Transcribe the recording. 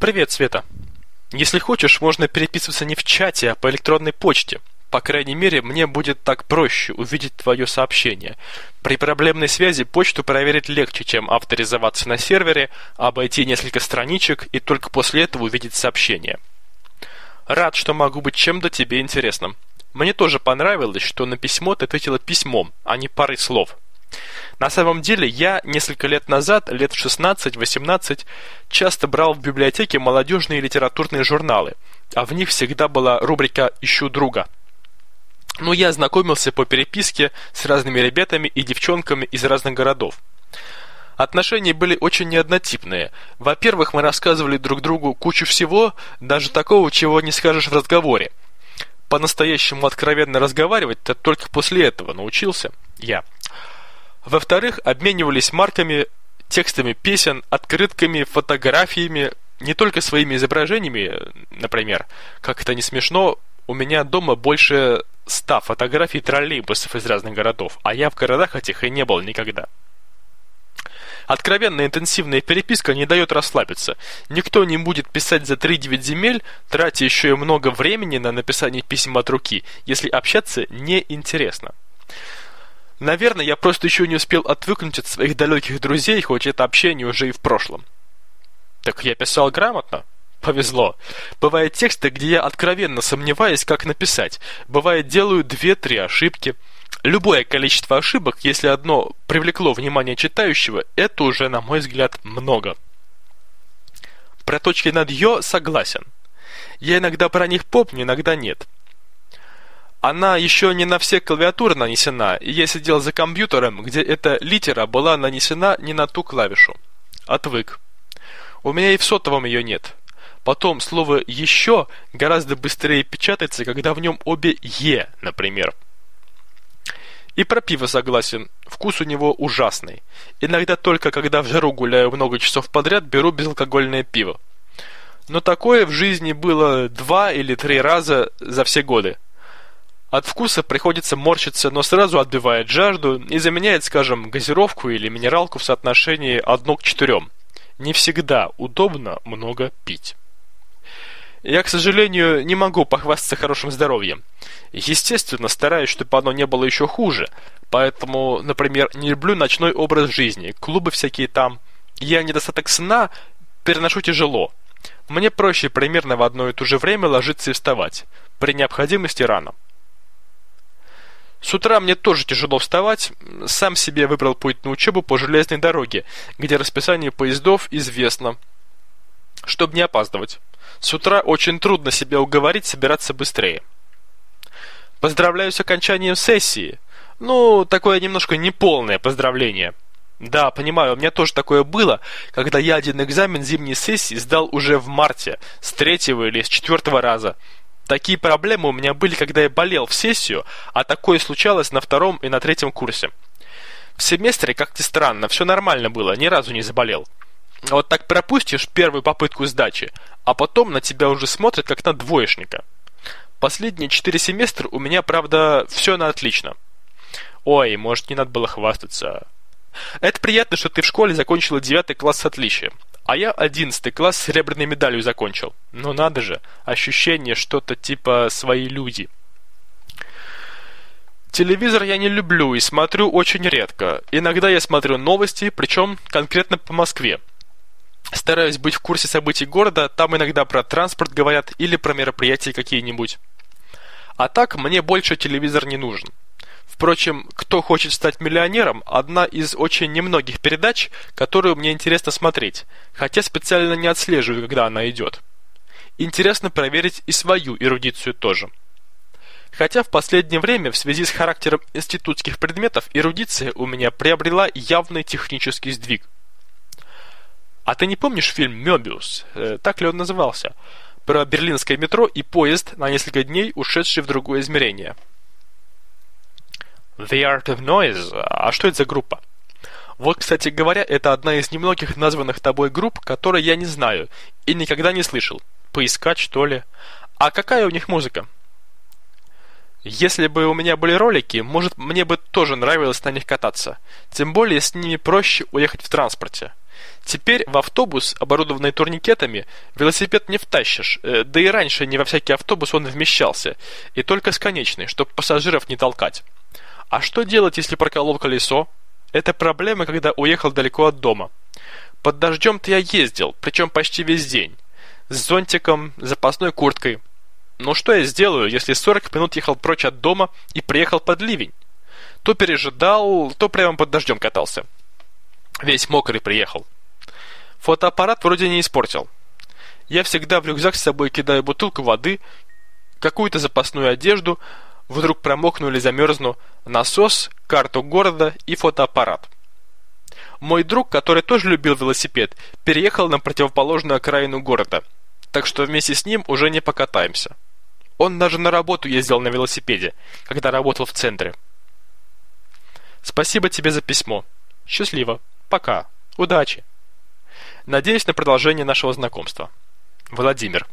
Привет, Света. Если хочешь, можно переписываться не в чате, а по электронной почте. По крайней мере, мне будет так проще увидеть твое сообщение. При проблемной связи почту проверить легче, чем авторизоваться на сервере, обойти несколько страничек и только после этого увидеть сообщение. Рад, что могу быть чем-то тебе интересным. Мне тоже понравилось, что на письмо ты ответила письмом, а не парой слов. На самом деле, я несколько лет назад, лет в 16-18, часто брал в библиотеке молодежные литературные журналы, а в них всегда была рубрика «Ищу друга». Но я знакомился по переписке с разными ребятами и девчонками из разных городов. Отношения были очень неоднотипные. Во-первых, мы рассказывали друг другу кучу всего, даже такого, чего не скажешь в разговоре. По-настоящему откровенно разговаривать-то только после этого научился я. Во-вторых, обменивались марками, текстами песен, открытками, фотографиями, не только своими изображениями, например, как это не смешно, у меня дома больше ста фотографий троллейбусов из разных городов, а я в городах этих и не был никогда. Откровенная интенсивная переписка не дает расслабиться. Никто не будет писать за 3-9 земель, тратя еще и много времени на написание писем от руки, если общаться неинтересно. Наверное, я просто еще не успел отвыкнуть от своих далеких друзей, хоть это общение уже и в прошлом. Так я писал грамотно. Повезло. Бывают тексты, где я откровенно сомневаюсь, как написать. Бывает, делаю две-три ошибки. Любое количество ошибок, если одно привлекло внимание читающего, это уже, на мой взгляд, много. Про точки над «ё» согласен. Я иногда про них помню, иногда нет. Она еще не на все клавиатуры нанесена, и я сидел за компьютером, где эта литера была нанесена не на ту клавишу. Отвык. У меня и в сотовом ее нет. Потом слово «еще» гораздо быстрее печатается, когда в нем обе «е», например. И про пиво согласен. Вкус у него ужасный. Иногда только когда в жару гуляю много часов подряд, беру безалкогольное пиво. Но такое в жизни было два или три раза за все годы. От вкуса приходится морщиться, но сразу отбивает жажду и заменяет, скажем, газировку или минералку в соотношении 1 к 4. Не всегда удобно много пить. Я, к сожалению, не могу похвастаться хорошим здоровьем. Естественно, стараюсь, чтобы оно не было еще хуже. Поэтому, например, не люблю ночной образ жизни, клубы всякие там. Я недостаток сна переношу тяжело. Мне проще примерно в одно и то же время ложиться и вставать. При необходимости рано. С утра мне тоже тяжело вставать, сам себе выбрал путь на учебу по железной дороге, где расписание поездов известно, чтобы не опаздывать. С утра очень трудно себя уговорить собираться быстрее. Поздравляю с окончанием сессии. Ну, такое немножко неполное поздравление. Да, понимаю, у меня тоже такое было, когда я один экзамен зимней сессии сдал уже в марте, с третьего или с четвертого раза. Такие проблемы у меня были, когда я болел в сессию, а такое случалось на втором и на третьем курсе. В семестре, как ни странно, все нормально было, ни разу не заболел. Вот так пропустишь первую попытку сдачи, а потом на тебя уже смотрят как на двоечника. Последние четыре семестра у меня, правда, все на отлично. Ой, может, не надо было хвастаться. Это приятно, что ты в школе закончила девятый класс с отличием. А я одиннадцатый класс с серебряной медалью закончил. Ну надо же, ощущение что-то типа «свои люди». Телевизор я не люблю и смотрю очень редко. Иногда я смотрю новости, причем конкретно по Москве. Стараюсь быть в курсе событий города, там иногда про транспорт говорят или про мероприятия какие-нибудь. А так мне больше телевизор не нужен. Впрочем, «Кто хочет стать миллионером» – одна из очень немногих передач, которую мне интересно смотреть, хотя специально не отслеживаю, когда она идет. Интересно проверить и свою эрудицию тоже. Хотя в последнее время в связи с характером институтских предметов эрудиция у меня приобрела явный технический сдвиг. А ты не помнишь фильм «Мёбиус»? Э, так ли он назывался? Про берлинское метро и поезд на несколько дней, ушедший в другое измерение – The Art of Noise. А что это за группа? Вот, кстати говоря, это одна из немногих названных тобой групп, которые я не знаю и никогда не слышал. Поискать, что ли? А какая у них музыка? Если бы у меня были ролики, может, мне бы тоже нравилось на них кататься. Тем более, с ними проще уехать в транспорте. Теперь в автобус, оборудованный турникетами, велосипед не втащишь, э, да и раньше не во всякий автобус он вмещался, и только с конечной, чтобы пассажиров не толкать. А что делать, если проколол колесо? Это проблема, когда уехал далеко от дома. Под дождем-то я ездил, причем почти весь день. С зонтиком, запасной курткой. Ну что я сделаю, если 40 минут ехал прочь от дома и приехал под ливень? То пережидал, то прямо под дождем катался. Весь мокрый приехал. Фотоаппарат вроде не испортил. Я всегда в рюкзак с собой кидаю бутылку воды, какую-то запасную одежду, вдруг промокну или замерзну, насос, карту города и фотоаппарат. Мой друг, который тоже любил велосипед, переехал на противоположную окраину города, так что вместе с ним уже не покатаемся. Он даже на работу ездил на велосипеде, когда работал в центре. Спасибо тебе за письмо. Счастливо. Пока. Удачи. Надеюсь на продолжение нашего знакомства. Владимир.